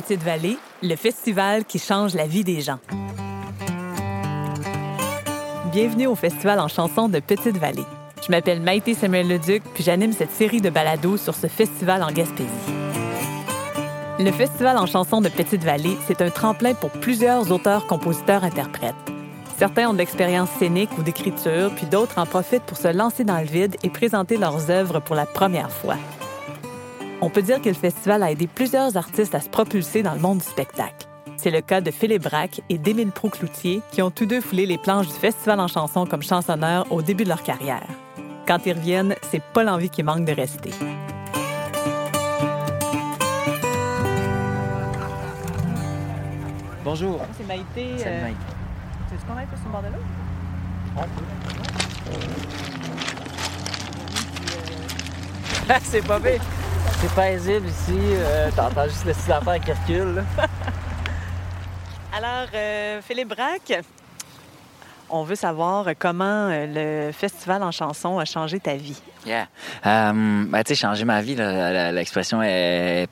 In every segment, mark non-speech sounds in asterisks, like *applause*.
Petite Vallée, le festival qui change la vie des gens. Bienvenue au Festival en chansons de Petite Vallée. Je m'appelle Maïté Samuel Leduc, puis j'anime cette série de balados sur ce festival en Gaspésie. Le Festival en chansons de Petite Vallée, c'est un tremplin pour plusieurs auteurs, compositeurs, interprètes. Certains ont de l'expérience scénique ou d'écriture, puis d'autres en profitent pour se lancer dans le vide et présenter leurs œuvres pour la première fois. On peut dire que le festival a aidé plusieurs artistes à se propulser dans le monde du spectacle. C'est le cas de Philippe Braque et d'Émile Proux-Cloutier, qui ont tous deux foulé les planches du festival en chanson comme chansonneurs au début de leur carrière. Quand ils reviennent, c'est pas l'envie qui manque de rester. Bonjour. C'est Maïté. C'est euh, Maïté. Tu veux qu'on aille sur ce bord de l'eau? c'est pas. *laughs* C'est paisible ici. euh, T'entends juste le style d'affaires qui recule. *laughs* Alors, euh, Philippe Braque, on veut savoir comment euh, le festival en chanson a changé ta vie. Yeah. Euh, ben, tu sais, changer ma vie, l'expression est,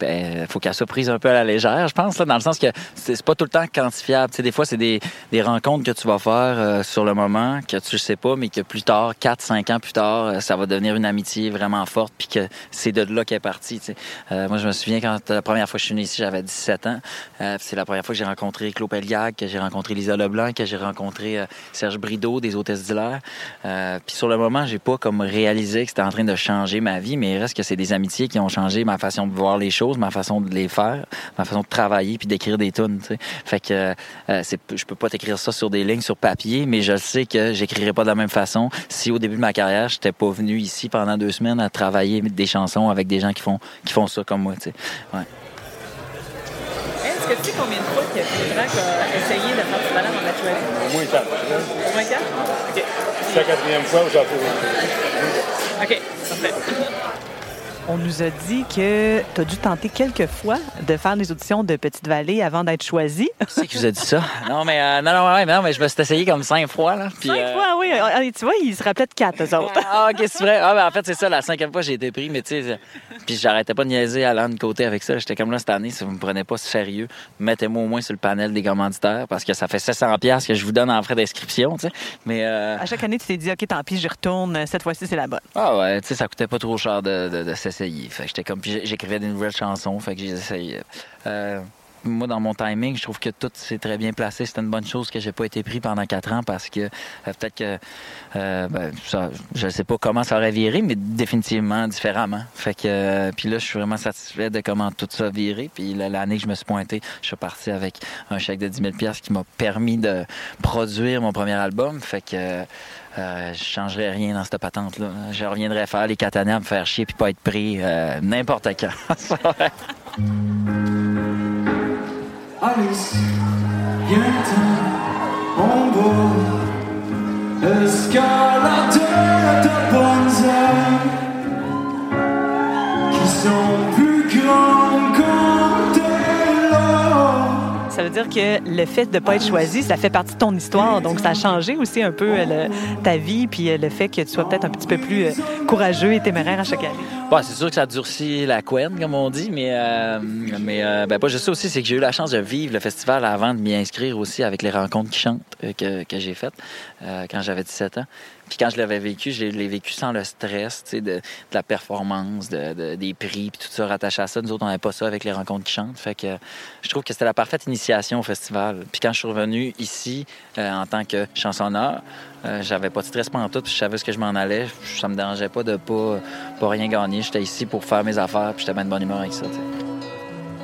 faut qu'elle soit prise un peu à la légère, je pense, là, dans le sens que c'est pas tout le temps quantifiable. Tu sais, des fois, c'est des, des rencontres que tu vas faire euh, sur le moment, que tu sais pas, mais que plus tard, 4, 5 ans plus tard, ça va devenir une amitié vraiment forte, puis que c'est de là qu'elle est partie. tu sais. Moi, je me souviens quand la première fois que je suis venu ici, j'avais 17 ans. C'est la première fois que j'ai rencontré Claude Pelliac, que j'ai rencontré Lisa Leblanc, que j'ai rencontré Brideau des Hôtesses d'Hilaire. Euh, puis sur le moment, j'ai pas comme réalisé que c'était en train de changer ma vie, mais il reste que c'est des amitiés qui ont changé ma façon de voir les choses, ma façon de les faire, ma façon de travailler puis d'écrire des tunes. tu sais. Fait que euh, je peux pas t'écrire ça sur des lignes sur papier, mais je sais que j'écrirais pas de la même façon si au début de ma carrière, j'étais pas venu ici pendant deux semaines à travailler des chansons avec des gens qui font qui font ça comme moi. Ouais. Est-ce que tu sais combien de fois que Philippe Braque a essayé de faire du ballon en la choisi? Au moins quatre. Au moins quatre? OK. C'est la quatrième fois où j'en fais. OK, parfait. On nous a dit que tu as dû tenter quelques fois de faire des auditions de Petite Vallée avant d'être choisi. Qui c'est qui vous a dit ça? Non, mais, euh, non, non, ouais, mais non, mais je me suis essayé comme cinq fois. Là, puis, Cinq euh, fois, oui. Ah, Tu vois, ils se rappelaient de quatre, eux autres. Ah, ok, c'est vrai. Ah, ben, en fait, c'est ça. La cinquième fois, j'ai été pris, mais tu sais, euh, puis j'arrêtais pas de niaiser Alan de côté avec ça. J'étais comme là cette année, si vous me prenez pas sérieux, mettez-moi au moins sur le panel des commanditaires parce que ça fait 700 pièces que je vous donne en frais d'inscription, tu sais. Mais, euh, À chaque année, tu t'es dit, OK, tant pis, j'y retourne. Cette fois-ci, c'est la bonne. ah ouais, tu sais, ça coûtait pas trop cher de, de, de j'ai- j'écrivais des nouvelles chansons, essayé. Euh, moi, dans mon timing, je trouve que tout s'est très bien placé. C'était une bonne chose que j'ai pas été pris pendant quatre ans parce que euh, peut-être que euh, ben, je sais pas comment ça aurait viré, mais définitivement différemment. Fait que euh, puis là, je suis vraiment satisfait de comment tout ça a viré. Puis l'année que je me suis pointé, je suis parti avec un chèque de 10 000 pièces qui m'a permis de produire mon premier album. Fait que euh, je changerais rien dans cette patente-là. Je reviendrais faire les à me faire chier puis pas être pris euh, n'importe quand. *laughs* Alice, on qui sont plus grands. Ça veut dire que le fait de ne pas être choisi, ça fait partie de ton histoire. Donc, ça a changé aussi un peu euh, ta vie, puis euh, le fait que tu sois peut-être un petit peu plus euh, courageux et téméraire à chaque année. Bon, c'est sûr que ça durcit la couenne, comme on dit, mais, euh, mais euh, ben, pas aussi, c'est que j'ai eu la chance de vivre le festival avant de m'y inscrire aussi avec les rencontres qui chantent euh, que, que j'ai faites euh, quand j'avais 17 ans. Puis quand je l'avais vécu, je l'ai vécu sans le stress de, de la performance, de, de- des prix, puis tout ça rattaché à ça. Nous autres, on n'avait pas ça avec les rencontres qui chantent. Fait que je trouve que c'était la parfaite initiation au festival. Puis quand je suis revenu ici en tant que chansonneur, euh, j'avais pas de stress pendant tout, puis je savais ce que je m'en allais. Ça me dérangeait pas de pas, pas rien gagner. J'étais ici pour faire mes affaires, puis j'étais bien de bonne humeur avec ça.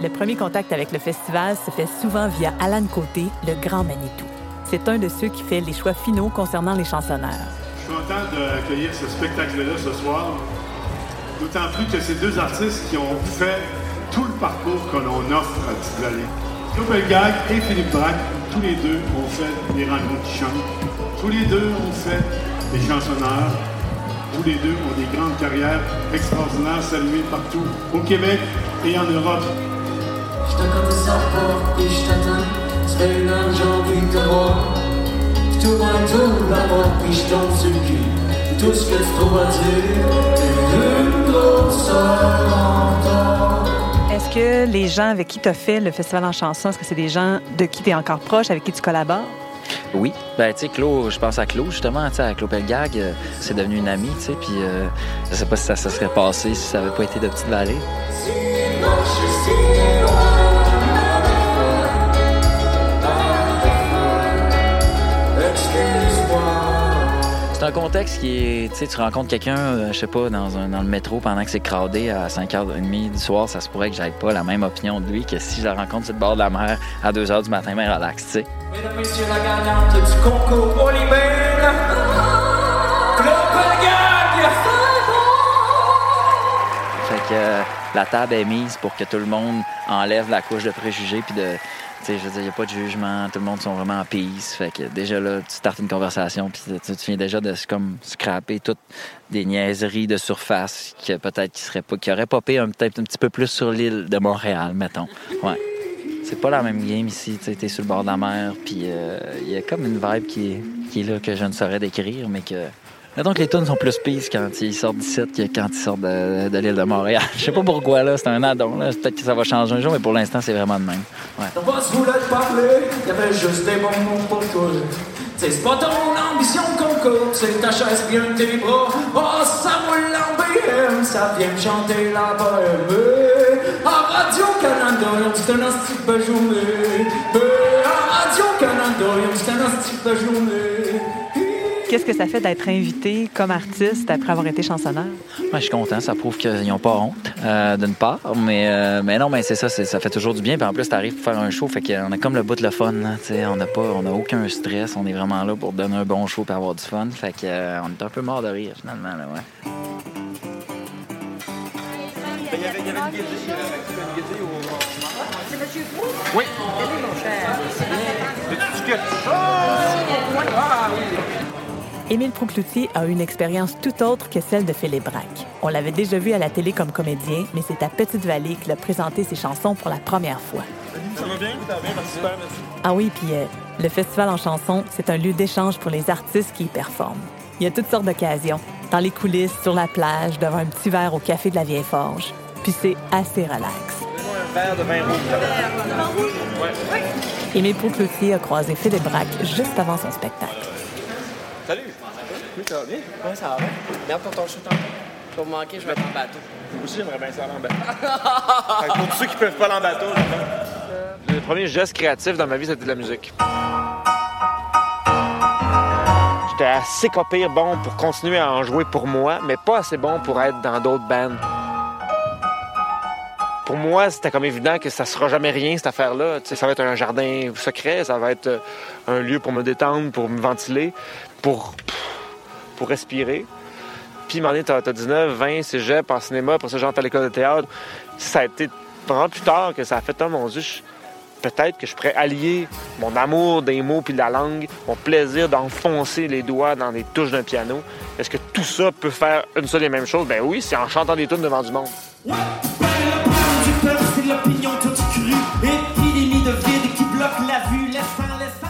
Le premier contact avec le festival se fait souvent via Alan Côté, le grand Manitou. C'est un de ceux qui fait les choix finaux concernant les chansonneurs. Je suis content d'accueillir ce spectacle-là ce soir. D'autant plus que c'est deux artistes qui ont fait tout le parcours que l'on offre à Petite Belgag et Philippe Braque, tous les deux ont fait des rencontres qui chantent. Tous les deux ont fait des chansonneurs. Tous les deux ont des grandes carrières extraordinaires saluées partout au Québec et en Europe. Je te ça pas et je t'attends. Ça fait une heure j'ai envie de voir. Tout un tour là-bas puis je tombe sur. Tout ce que tu trouves à dire, t'es une grosse sœur. Est-ce que les gens avec qui tu as fait le festival en chanson, est-ce que c'est des gens de qui tu es encore proche, avec qui tu collabores? Oui. Ben, tu sais, Claude, je pense à Claude, justement, tu sais, à Claude Pelgag, euh, c'est devenu une amie, tu sais, puis euh, je sais pas si ça se serait passé si ça avait pas été de Petite Vallée. C'est un contexte qui est. Tu sais, tu rencontres quelqu'un, euh, je sais pas, dans, un, dans le métro pendant que c'est crowdé à 5h30 du soir, ça se pourrait que j'aille pas la même opinion de lui que si je le rencontre sur le bord de la mer à 2h du matin, mais relax, tu sais. Messieurs, la gagnante du concours que la table est mise pour que tout le monde enlève la couche de préjugés puis de. Je veux dire, il n'y a pas de jugement, tout le monde sont vraiment en peace. Fait que déjà là, tu startes une conversation puis tu, viens déjà de comme scraper toutes des niaiseries de surface que peut-être qui seraient pas, qui auraient popé un, peut-être un petit peu plus sur l'île de Montréal, mettons. Ouais. C'est pas la même game ici, tu t'es sur le bord de la mer, puis euh, il y a comme une vibe qui est, qui est là que je ne saurais décrire, mais que Mettons que les tunes sont plus peace quand ils sortent d'ici que quand ils sortent de, de l'île de Montréal. *laughs* Je sais pas pourquoi, là. C'est un addon, là. Peut-être que ça va changer un jour, mais pour l'instant, c'est vraiment de même. Ouais. Ton boss voulait te parler, il y avait juste des bons mots pour. T'sais, c'est pas ton ambition qu'on coupe, c'est ta chaise bien tes bras. Oh, ça roule BM, ça vient chanter la bohème. En Radio-Canada, dit un hostie de journée. En Radio-Canada, dit un hostie de journée. Qu'est-ce que ça fait d'être invité comme artiste après avoir été chansonneur? Ouais, je suis content. Ça prouve qu'ils n'ont pas honte, euh, d'une part. Mais, euh, mais non, mais c'est ça. c'est- Ça fait toujours du bien. Puis en plus, t'arrives pour faire un show. Fait qu'on a comme le bout de le fun. là, tu sais. On n'a pas, on a aucun stress. On est vraiment là pour donner un bon show et avoir du fun. Fait que, euh, on est un peu mort de rire, finalement. Là, ouais. Émile Proucloutier a eu une expérience tout autre que celle de Philippe Braque. On l'avait déjà vu à la télé comme comédien, mais c'est à Petite-Vallée qu'il a présenté ses chansons pour la première fois. Ah oui, puis euh, le festival en chansons, c'est un lieu d'échange pour les artistes qui y performent. Il y a toutes sortes d'occasions, dans les coulisses, sur la plage, devant un petit verre au café de la Vieille Forge. Puis c'est assez relax. Émile Proucloutier a croisé Philippe Braque juste avant son spectacle. Salut! Oui, ça va bien? Oui, ça va bien. Regarde pour ton vas me manquer, je vais être en bateau. Moi aussi, j'aimerais bien ça aller en bateau. Pour tous ceux qui peuvent pas aller en bateau. Le premier geste créatif dans ma vie, c'était de la musique. J'étais assez pire bon pour continuer à en jouer pour moi, mais pas assez bon pour être dans d'autres bands. Pour moi, c'était comme évident que ça sera jamais rien, cette affaire-là. Tu sais, ça va être un jardin secret, ça va être euh, un lieu pour me détendre, pour me ventiler, pour, pour respirer. Puis, à t'as t'as 19, 20, cégep, en cinéma, pour ça, j'entre à l'école de théâtre. Ça a été vraiment plus tard que ça a fait, oh mon Dieu, peut-être que je pourrais allier mon amour des mots puis de la langue, mon plaisir d'enfoncer les doigts dans les touches d'un piano. Est-ce que tout ça peut faire une seule et même chose? Ben oui, c'est en chantant des tunes devant du monde.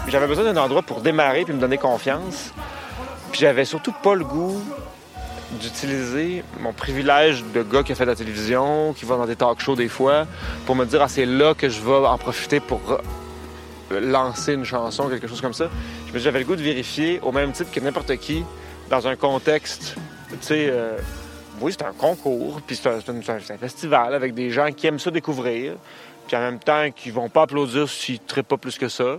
J'avais besoin d'un endroit pour démarrer puis me donner confiance. Puis j'avais surtout pas le goût d'utiliser mon privilège de gars qui a fait de la télévision, qui va dans des talk shows des fois, pour me dire ah c'est là que je vais en profiter pour lancer une chanson, quelque chose comme ça. Je me dis, j'avais le goût de vérifier au même titre que n'importe qui dans un contexte, tu sais. euh, oui, c'est un concours, puis c'est un, un festival avec des gens qui aiment ça découvrir, puis en même temps qui vont pas applaudir s'ils ne trippent pas plus que ça.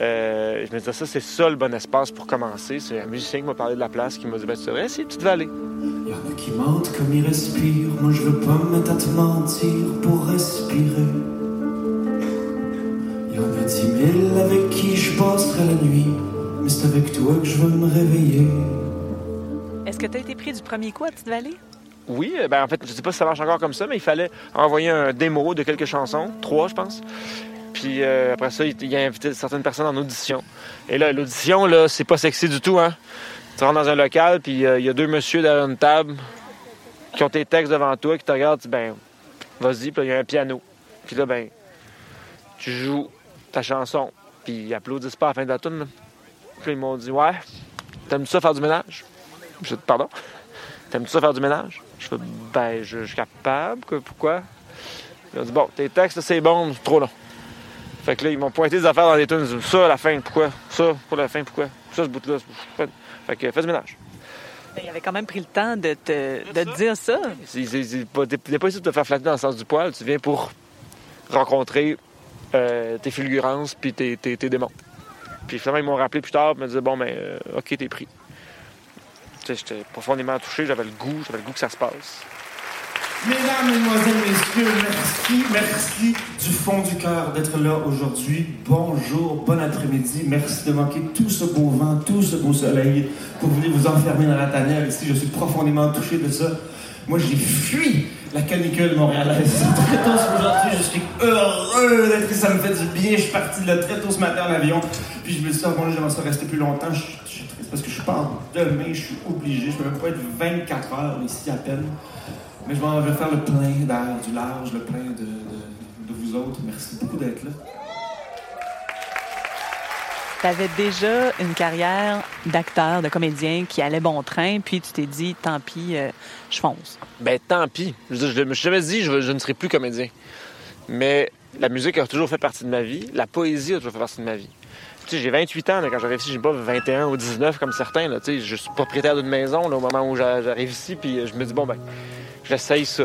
Euh, je me disais, ça, c'est ça le bon espace pour commencer. C'est un musicien qui m'a parlé de la place, qui m'a dit, ben, tu devrais essayer Petite Vallée. Y en a qui mentent comme ils respirent. Moi, je veux pas me mettre à te mentir pour respirer. Y en a dix mille avec qui je passerai la nuit. Mais c'est avec toi que je veux me réveiller. Est-ce que tu as été pris du premier coup à Petite-Vallée? Oui, euh, ben, en fait, je sais pas si ça marche encore comme ça, mais il fallait envoyer un démo de quelques chansons, trois, je pense. Puis euh, après ça, il, a invité certaines personnes en audition. Et là, l'audition, là, c'est pas sexy du tout, hein. Tu rentres dans un local, puis euh, il y a deux messieurs derrière une table qui ont tes textes devant toi, qui te regardent, tu dis, ben, vas-y, puis il y a un piano. Puis là, ben, tu joues ta chanson, puis ils applaudissent pas à la fin de la tune. Puis ils m'ont dit, ouais, t'aimes-tu ça faire du ménage? Je pardon? T'aimes-tu ça faire du ménage? Je fais, ben, je, je suis capable, que- pourquoi? Ils ont dit, bon, tes textes, c'est bon, c'est trop long. Fait que là, ils m'ont pointé des affaires dans les tunes. Ils ont dit, ça, à la fin, pourquoi? Ça, pour la fin, pourquoi? Ça, ce bout-là. c'est- Fait que fais du ménage. Mais il avait quand même pris le temps de te, de te dire ça. C'est- c'est- c'est pas- pas ici de te faire flatter dans le sens du poil. Tu viens pour rencontrer euh, tes fulgurances puis tes, tes, tes démons. Puis finalement, ils m'ont rappelé plus tard et me disaient Bon, ben, euh, OK, t'es pris. J'étais profondément touché. J'avais le goût, j'avais le goût que ça se passe. Mesdames, Mesdemoiselles, Messieurs, merci, merci du fond du cœur d'être là aujourd'hui. Bonjour, bon après-midi. Merci de manquer tout ce beau vent, tout ce beau soleil pour venir vous enfermer dans la tanière ici. Je suis profondément touché de ça. Moi, j'ai fui la canicule montréalaise. *laughs* Très tôt aujourd'hui, je suis heureux d'être ici. Ça me fait du bien. Je suis parti de là très tôt ce matin en avion. Puis je me suis dit, ah, bon, j'aimerais ça rester plus longtemps. Je, suis triste parce que je pars demain. Je suis obligé. Je peux même pas être 24 heures ici à peine. Mais je vais, faire le plein d'air, du large, le plein de- de vous autres. Merci beaucoup d'être là. Tu avais déjà une carrière d'acteur, de comédien qui allait bon train, puis tu t'es dit, tant pis, euh, je fonce. Ben, tant pis. Je, me suis jamais dit je, je ne serai plus comédien. Mais la musique a toujours fait partie de ma vie. La poésie a toujours fait partie de ma vie. Tu sais, j'ai 28 ans, quand j'arrive ici, j'ai pas 21 ou 19 comme certains. Tu sais, je suis propriétaire d'une maison au moment où j'a- j'arrive ici, puis euh, je me dis, bon, ben, j'essaye ça.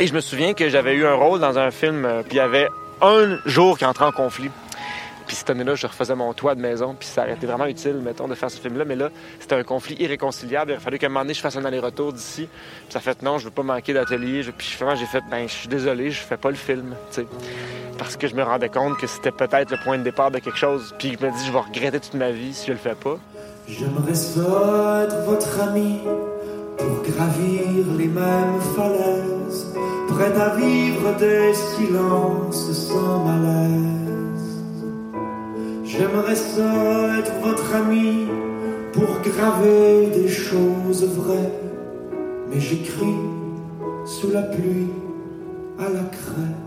Et je me souviens que j'avais eu un rôle dans un film, euh, puis il y avait un jour qui entrait en conflit. Puis cette année-là, je refaisais mon toit de maison, puis ça aurait été vraiment utile, mettons, de faire ce film-là. Mais là, c'était un conflit irréconciliable. Il a fallu qu'à un moment donné, je fasse un aller-retour d'ici. Puis ça fait non, je veux pas manquer d'atelier. Puis finalement, j'ai fait, ben, je suis désolé, je fais pas le film, tu sais. Parce que je me rendais compte que c'était peut-être le point de départ de quelque chose. Puis je me dis, je vais regretter toute ma vie si je le fais pas. J'aimerais être votre ami pour gravir les mêmes falaises, prêt à vivre des silences sans malaise. J'aimerais ça être votre ami pour graver des choses vraies, mais j'écris sous la pluie à la craie.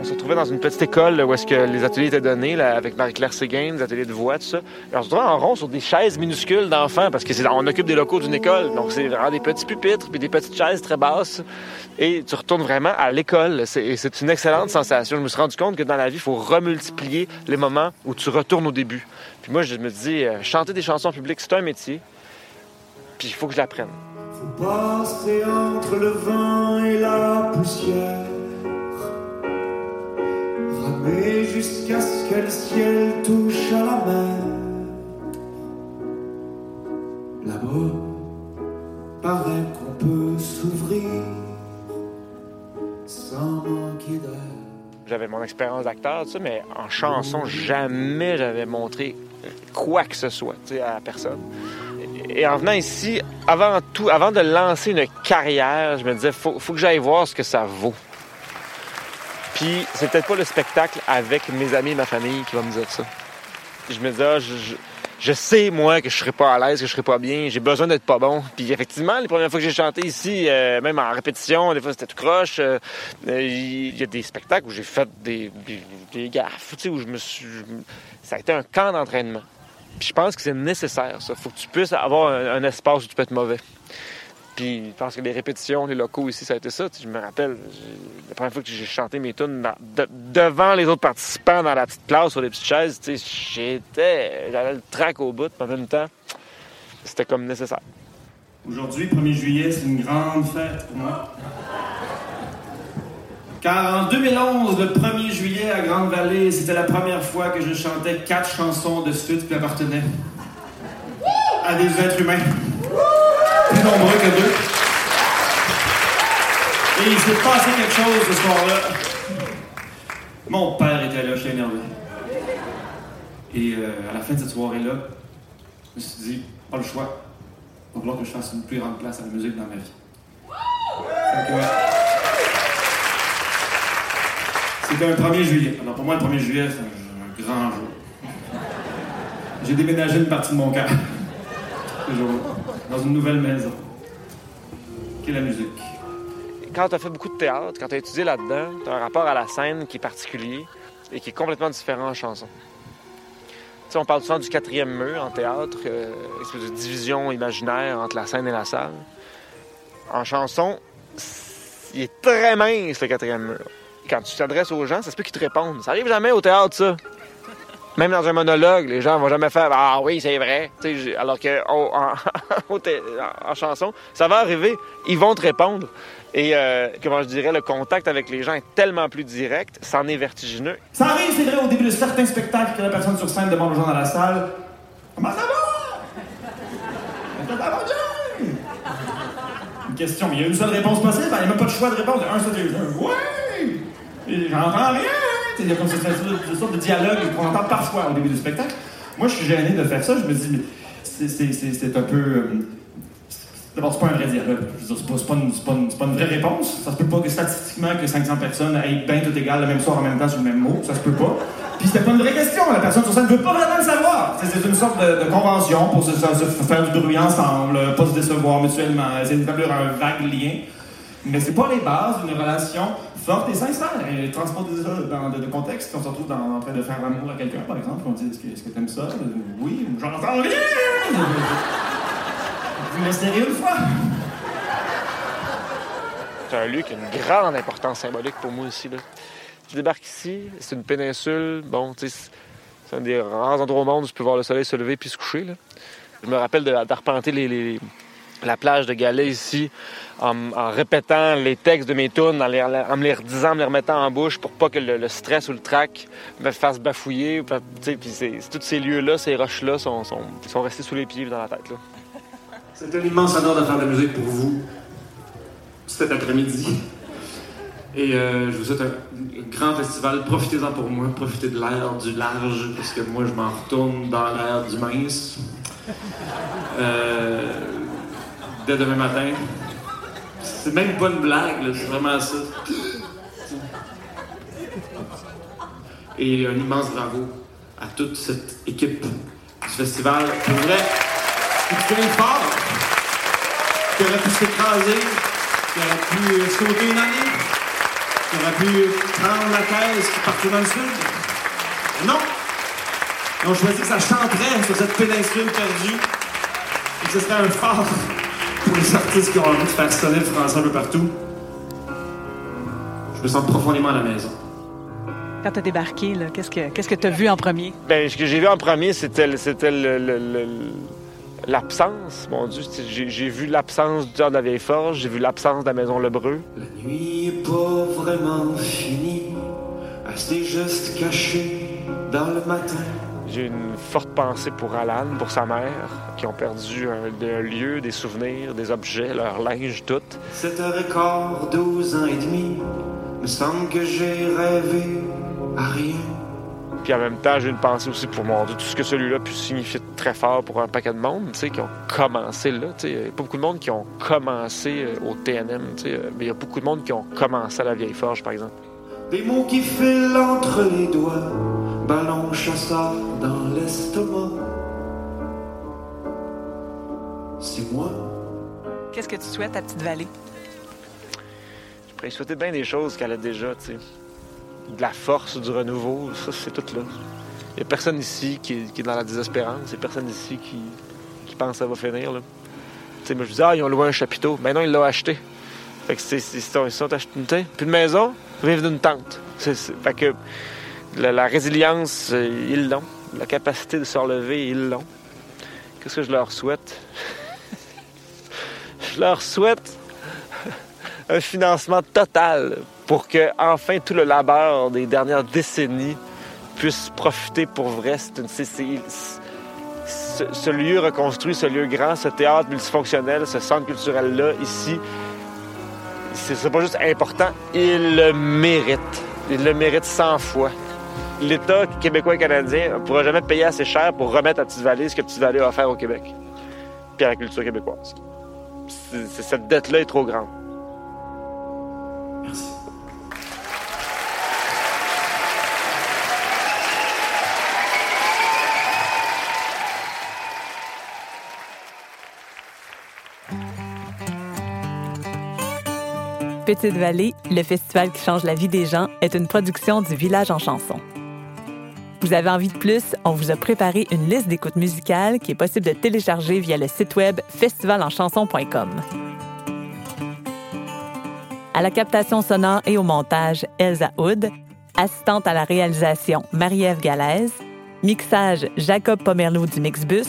On se retrouvait dans une petite école où est-ce que les ateliers étaient donnés avec Marie-Claire Séguin, des ateliers de voix, tout ça. Et on se retrouvait en rond sur des chaises minuscules d'enfants parce que on occupe des locaux d'une école. Donc c'est vraiment des petits pupitres puis des petites chaises très basses. Et tu retournes vraiment à l'école. C'est c'est une excellente sensation. Je me suis rendu compte que dans la vie, il faut remultiplier les moments où tu retournes au début. Puis moi, je me dis, euh, chanter des chansons publiques, c'est un métier. Puis il faut que je l'apprenne. Faut passer entre le vent et la poussière. Ciel touche à la mer. Là-bas, paraît qu'on peut s'ouvrir sans manquer d'air. J'avais mon expérience d'acteur, tu sais, mais en chanson, jamais j'avais montré quoi que ce soit tu sais, à personne. Et en venant ici, avant tout, avant de lancer une carrière, je me disais, faut, faut que j'aille voir ce que ça vaut. Puis c'est peut-être pas le spectacle avec mes amis et ma famille qui va me dire ça. Je me disais, ah, je, sais, moi, que je serai pas à l'aise, que je serai pas bien, j'ai besoin d'être pas bon. Puis effectivement, les premières fois que j'ai chanté ici, euh, même en répétition, des fois c'était tout croche. euh, Il y a des spectacles où j'ai fait des, des, des gaffes, où je me suis... Ça a été un camp d'entraînement. Puis je pense que c'est nécessaire, ça. faut que tu puisses avoir un espace où tu peux être mauvais. Je pense que les répétitions, les locaux ici, ça a été ça. Je me rappelle, la première fois que j'ai chanté mes tunes devant les autres participants dans la petite classe sur les petites chaises, j'étais... J'avais le trac au bout, mais en même temps, c'était comme nécessaire. Aujourd'hui, 1er juillet, c'est une grande fête pour moi. Car en 2011, le 1er juillet à Grande-Vallée, c'était la première fois que je chantais quatre chansons de suite qui appartenaient à des êtres humains. Nombreux que deux. Et il s'est passé quelque chose ce soir-là. Mon père était là, j'étais énervé. Et euh, à la fin de cette soirée-là, je me suis dit, pas le choix. Il va falloir que je fasse une plus grande place à la musique dans ma vie. C'était un 1er juillet. Alors pour moi, le 1er juillet, c'est un, grand jour. J'ai déménagé une partie de mon cœur. *laughs* Ce. Dans une nouvelle maison. Qui est la musique? quand tu as fait beaucoup de théâtre, quand tu as étudié là-dedans, tu as un rapport à la scène qui est particulier et qui est complètement différent en chanson. Tu sais, on parle souvent du quatrième mur en théâtre, euh, espèce division imaginaire entre la scène et la salle. en chanson, il est très mince, le quatrième mur. Quand tu t'adresses aux gens, ça se peut qu'ils te répondent. Ça arrive jamais au théâtre, ça. Même dans un monologue, les gens vont jamais faire Ah oui, c'est vrai. Alors que *laughs* en, chanson, ça va arriver. Ils vont te répondre. Et euh, comment je dirais, le contact avec les gens est tellement plus direct, c'en est vertigineux. Ça arrive, c'est vrai, au début de certains spectacles, que la personne sur scène demande aux gens dans la salle Comment ça va? Ça va bien Une question, il y a une seule réponse possible, il n'y a même pas de choix de réponse. Un un, oui J'entends rien Il y a comme cette sorte de- dialogue qu'on entend parfois au début du spectacle. Moi, je suis gêné de faire ça, je me dis, c'est- un peu. euh, D'abord, c'est pas un vrai dialogue. C'est pas, pas une, vraie réponse. Ça se peut pas que statistiquement que 500 personnes aient bien tout égal le même soir en même temps sur le même mot. Ça se peut pas. Puis c'était pas une vraie question. La personne sur scène ne veut pas vraiment le savoir. C'est une sorte de, convention pour se faire du bruit ensemble, pas se décevoir mutuellement, essayer d'établir un vague lien. Mais c'est pas les bases d'une relation forte et sincère. Et transporter ça dans de, de contexte, on se retrouve dans- en train de faire l'amour à quelqu'un, par exemple, on dit Est-ce que t'aimes ça? Oui, j'entends rien Vous l'essayez une fois C'est un lieu qui a une grande importance symbolique pour moi aussi. Je débarque ici, c'est une péninsule. Bon, tu sais, c'est- un des rares endroits au monde où tu peux voir le soleil se lever puis se coucher. Je me rappelle d'arpenter les- la plage de Galets ici en, répétant les textes de mes tunes, en, me les redisant, en me les remettant en bouche pour pas que le, stress ou le trac me fasse bafouiller. Puis tous ces lieux-là, ces roches-là sont, restés sous les pieds dans la tête. C'est un immense honneur de faire de la musique pour vous cet après-midi. Et euh, je vous souhaite un grand festival. Profitez-en pour moi. Profitez de l'air du large, parce que moi, je m'en retourne dans l'air du mince. Euh, demain matin. C'est même pas une blague, c'est vraiment ça. Et un immense bravo à toute cette équipe du festival. Pour vrai, très fort qui aurait pu s'écraser, qui aurait pu euh, sauter une année, qui aurait pu prendre la caisse qui partait dans le sud. Non! Ils ont choisi que ça chanterait sur cette péninsule perdue et que ce serait un phare pour les artistes qui ont envie de faire sonner le français un peu partout. Je me sens profondément à la maison. Quand t'as débarqué, là, qu'est-ce que qu'est-ce que t'as vu en premier? Ben, ce que j'ai vu en premier, c'était le- c'était le- le- le- l'absence. Mon Dieu, j'ai j'ai vu l'absence du théâtre de la Vieille Forge, j'ai vu l'absence de la Maison Lebreu. La nuit est pas vraiment finie, assez juste caché dans le matin. J'ai une forte pensée pour Alan, pour sa mère, qui ont perdu un, un lieu, des souvenirs, des objets, leur linge, tout. 7h15, 12 ans et demi, me semble que j'ai rêvé à rien. Puis en même temps, j'ai une pensée aussi pour mon Dieu, tout ce que celui-là pu signifier très fort pour un paquet de monde, tu sais, qui ont commencé là. tu sais. Il n'y a pas beaucoup de monde qui ont commencé euh, au TNM, tu sais, euh, mais il y a beaucoup de monde qui ont commencé à la Vieille Forge, par exemple. Des mots qui filent entre les doigts, ballon chasseur l'estomac. C'est moi. Qu'est-ce que tu souhaites à Petite Vallée? Je pourrais lui souhaiter bien des choses qu'elle a déjà, tu sais. De la force, du renouveau, ça, c'est tout là. Il n'y a personne ici qui est, qui est dans la désespérance. Il n'y a personne ici qui, qui pense que ça va finir, là. Tu sais, moi, je dis, ah, ils ont loué un chapiteau. Mais non, ils l'ont acheté. Fait que c'est, c'est, ils sont- ils sont achetés une tente. Puis une maison, vivent d'une tente. C'est, c'est- fait que la, la résilience, euh, ils l'ont. La capacité de se relever, ils l'ont. Qu'est-ce que je leur souhaite? je leur souhaite un financement total pour que enfin tout le labeur des dernières décennies puisse profiter pour vrai. C'est une- ce, lieu reconstruit, ce lieu grand, ce théâtre multifonctionnel, ce centre culturel-là, ici, c'est c'est pas juste important, il le mérite. Il le mérite 100 fois. L'État québécois et canadien ne pourra jamais payer assez cher pour remettre à Petite-Vallée ce que Petite-Vallée a offert au Québec, puis à la culture québécoise. C'est- c'est- cette dette-là est trop grande. Merci. Petite Vallée, le festival qui change la vie des gens, est une production du Village en chanson. Vous avez envie de plus? On vous a préparé une liste d'écoutes musicales qui est possible de télécharger via le site web festivalenchanson.com. À la captation sonore et au montage, Elsa Hood. Assistante à la réalisation, Marie-Ève Galaise. Mixage, Jacob Pomerleau du Mixbus.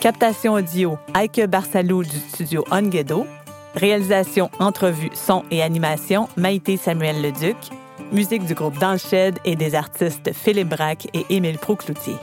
Captation audio, Aike Barsalou du studio Onguedo. Réalisation, entrevue, son et animation, Maïté Samuel Leduc. Musique du groupe Dans et des artistes Philippe Braque et Émile Procloutier.